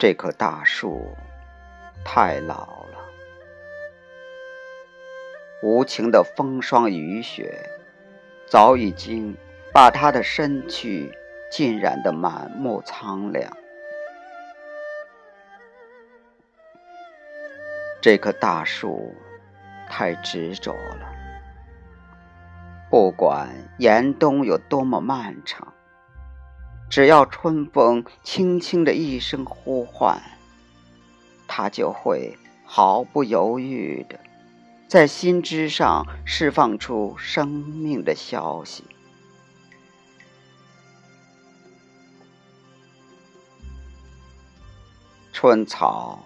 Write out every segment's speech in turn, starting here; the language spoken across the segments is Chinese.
这棵大树太老了，无情的风霜雨雪早已经把它的身躯浸染得满目苍凉。这棵大树太执着了，不管严冬有多么漫长。只要春风轻轻的一声呼唤，它就会毫不犹豫的在心枝上释放出生命的消息。春草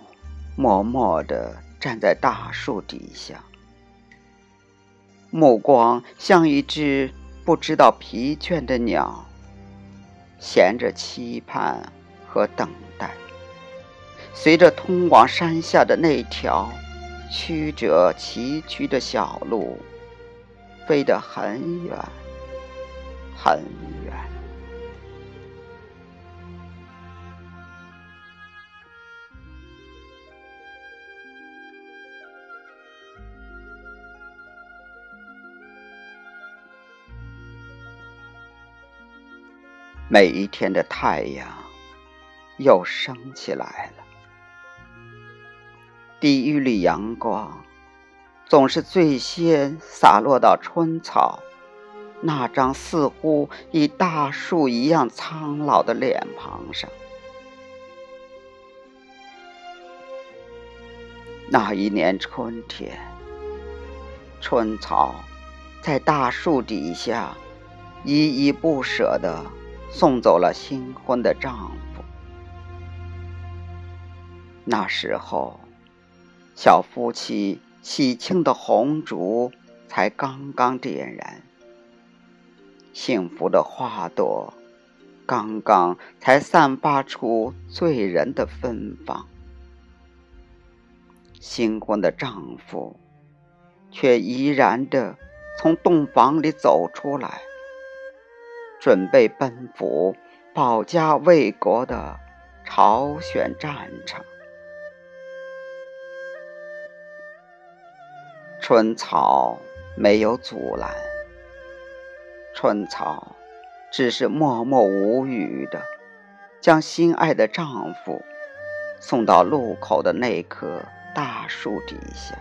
默默的站在大树底下，目光像一只不知道疲倦的鸟。衔着期盼和等待，随着通往山下的那条曲折崎岖的小路，飞得很远很。每一天的太阳又升起来了，第一缕阳光总是最先洒落到春草那张似乎与大树一样苍老的脸庞上。那一年春天，春草在大树底下依依不舍地。送走了新婚的丈夫。那时候，小夫妻喜庆的红烛才刚刚点燃，幸福的花朵刚刚才散发出醉人的芬芳。新婚的丈夫却依然的从洞房里走出来。准备奔赴保家卫国的朝鲜战场，春草没有阻拦，春草只是默默无语的将心爱的丈夫送到路口的那棵大树底下。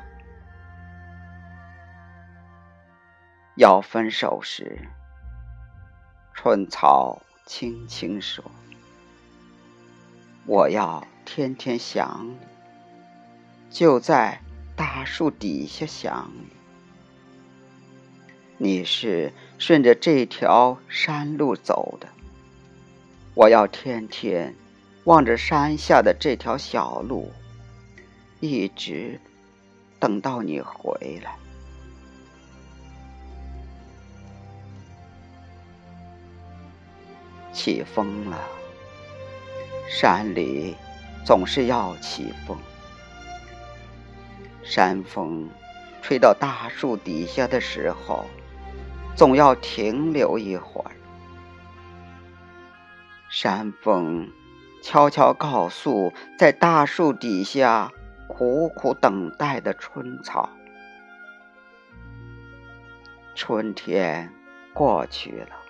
要分手时。春草轻轻说：“我要天天想你，就在大树底下想你。你是顺着这条山路走的，我要天天望着山下的这条小路，一直等到你回来。”起风了，山里总是要起风。山风吹到大树底下的时候，总要停留一会儿。山风悄悄告诉在大树底下苦苦等待的春草：春天过去了。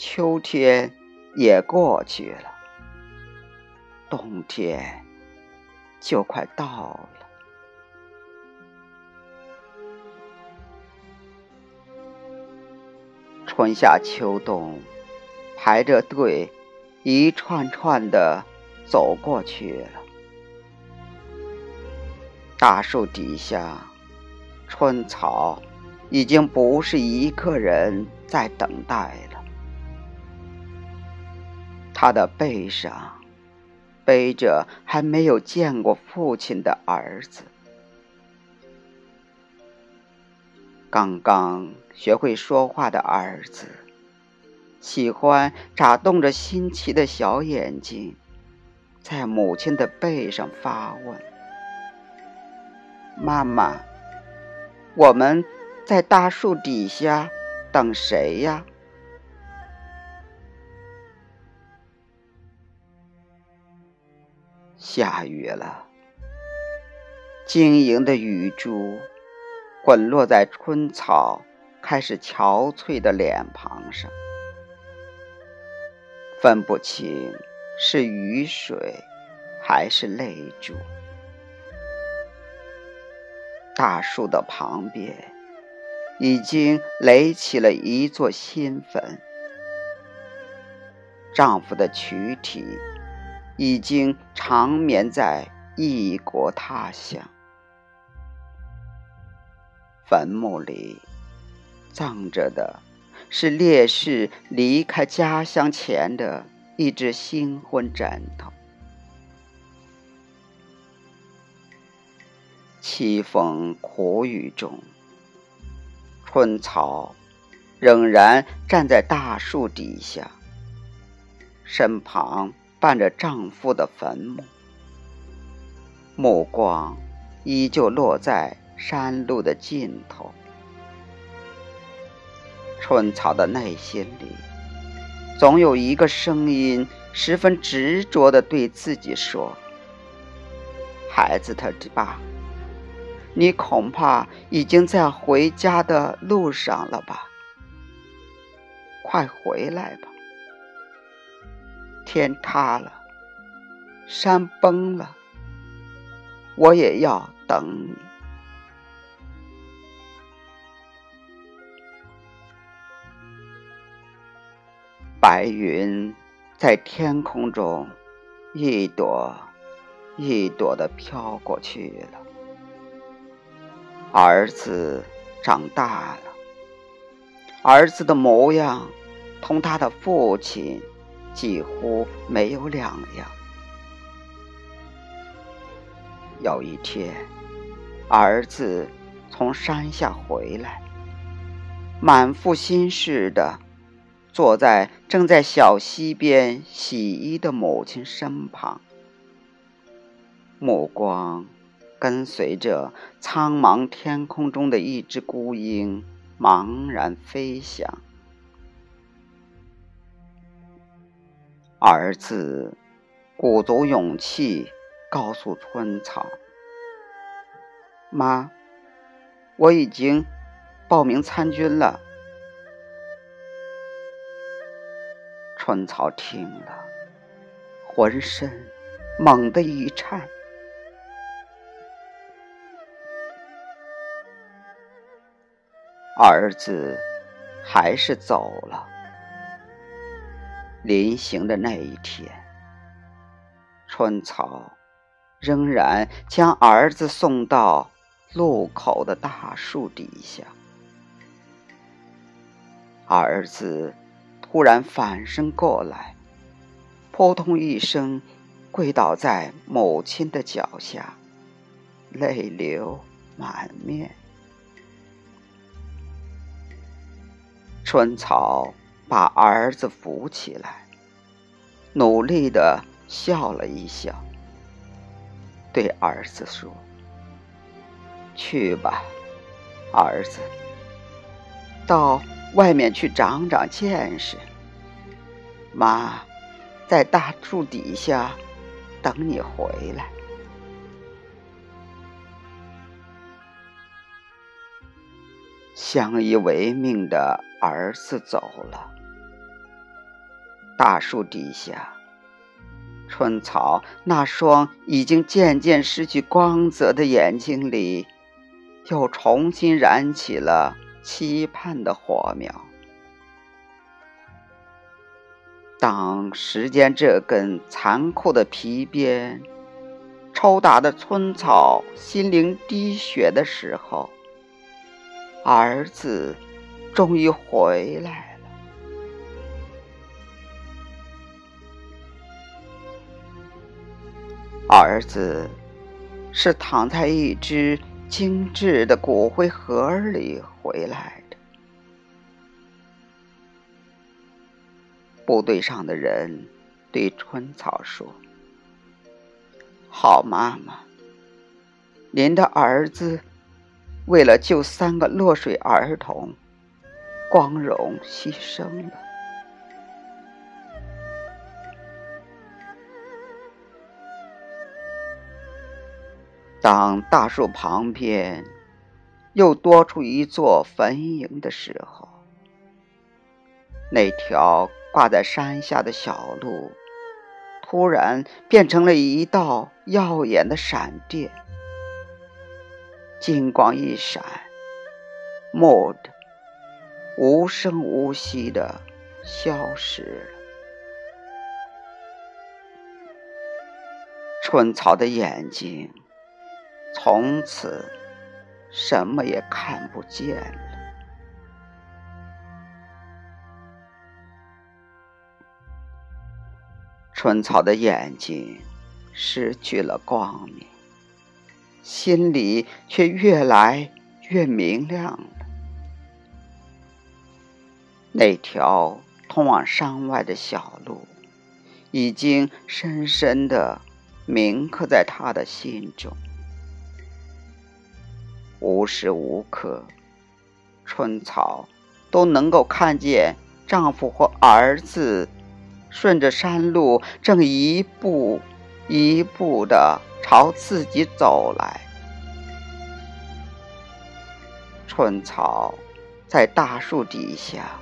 秋天也过去了，冬天就快到了。春夏秋冬排着队，一串串的走过去了。大树底下，春草已经不是一个人在等待。他的背上背着还没有见过父亲的儿子，刚刚学会说话的儿子，喜欢眨动着新奇的小眼睛，在母亲的背上发问：“妈妈，我们在大树底下等谁呀？”下雨了，晶莹的雨珠滚落在春草开始憔悴的脸庞上，分不清是雨水还是泪珠。大树的旁边已经垒起了一座新坟，丈夫的躯体已经长眠在异国他乡，坟墓里葬着的是烈士离开家乡前的一只新婚枕头。凄风苦雨中，春草仍然站在大树底下，身旁伴着丈夫的坟墓，目光依旧落在山路的尽头。春草的内心里，总有一个声音，十分执着地对自己说：“孩子，他爸。”你恐怕已经在回家的路上了吧？快回来吧！天塌了，山崩了，我也要等你。白云在天空中一朵一朵的飘过去了。儿子长大了，儿子的模样同他的父亲几乎没有两样。有一天，儿子从山下回来，满腹心事的坐在正在小溪边洗衣的母亲身旁，目光。跟随着苍茫天空中的一只孤鹰茫然飞翔，儿子鼓足勇气告诉春草：“妈，我已经报名参军了。”春草听了，浑身猛地一颤。儿子还是走了。临行的那一天，春草仍然将儿子送到路口的大树底下。儿子突然反身过来，扑通一声跪倒在母亲的脚下，泪流满面。春草把儿子扶起来，努力的笑了一笑，对儿子说：“去吧，儿子，到外面去长长见识。妈，在大树底下等你回来。”相依为命的儿子走了，大树底下，春草那双已经渐渐失去光泽的眼睛里，又重新燃起了期盼的火苗。当时间这根残酷的皮鞭抽打的春草心灵滴血的时候，儿子终于回来儿子是躺在一只精致的骨灰盒里回来的。部队上的人对春草说：“好妈妈，您的儿子。”为了救三个落水儿童，光荣牺牲了。当大树旁边又多出一座坟茔的时候，那条挂在山下的小路突然变成了一道耀眼的闪电，金光一闪，蓦地无声无息的消失了。春草的眼睛。从此，什么也看不见了。春草的眼睛失去了光明，心里却越来越明亮了。那条通往山外的小路，已经深深的铭刻在他的心中。无时无刻，春草都能够看见丈夫或儿子顺着山路，正一步一步的朝自己走来。春草在大树底下，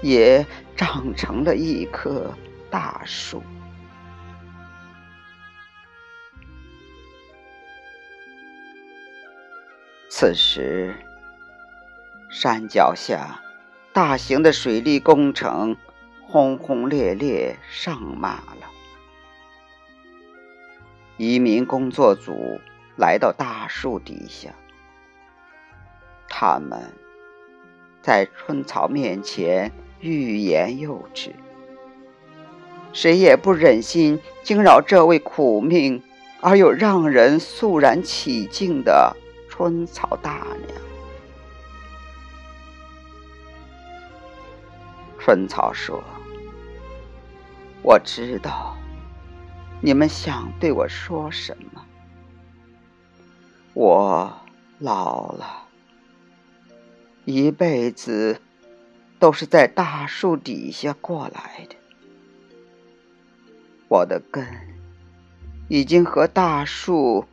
也长成了一棵大树。此时，山脚下大型的水利工程轰轰烈烈上马了。移民工作组来到大树底下，他们在春草面前欲言又止，谁也不忍心惊扰这位苦命而又让人肃然起敬的。春草大娘，春草说：“我知道你们想对我说什么。我老了，一辈子都是在大树底下过来的，我的根已经和大树。”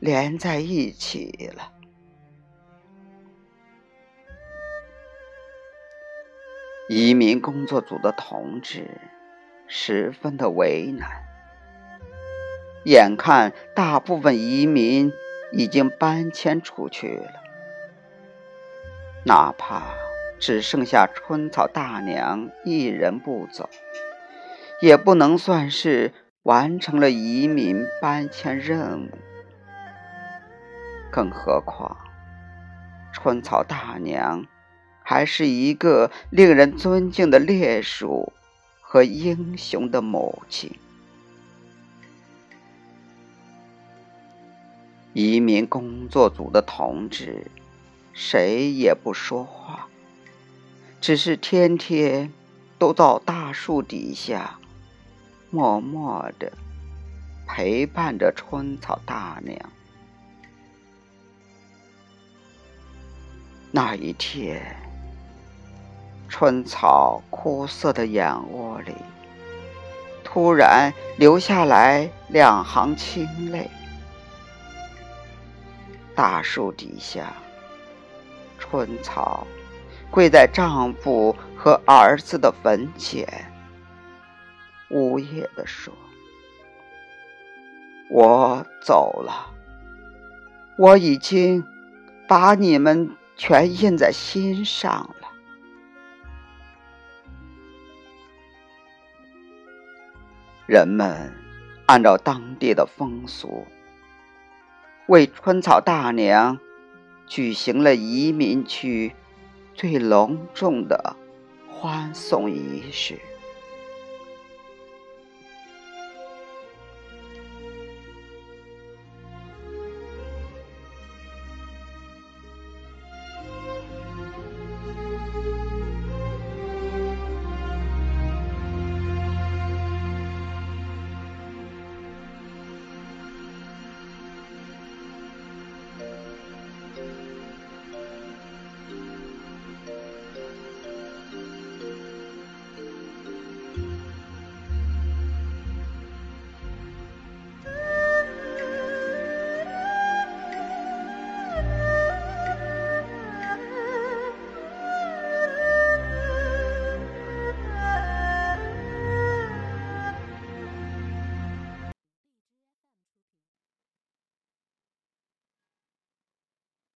连在一起了。移民工作组的同志十分的为难，眼看大部分移民已经搬迁出去了，哪怕只剩下春草大娘一人不走，也不能算是完成了移民搬迁任务。更何况，春草大娘还是一个令人尊敬的烈属和英雄的母亲。移民工作组的同志，谁也不说话，只是天天都到大树底下，默默的陪伴着春草大娘。那一天，春草枯涩的眼窝里突然流下来两行清泪。大树底下，春草跪在丈夫和儿子的坟前，呜咽地说：“我走了，我已经把你们。”全印在心上了。人们按照当地的风俗，为春草大娘举行了移民区最隆重的欢送仪式。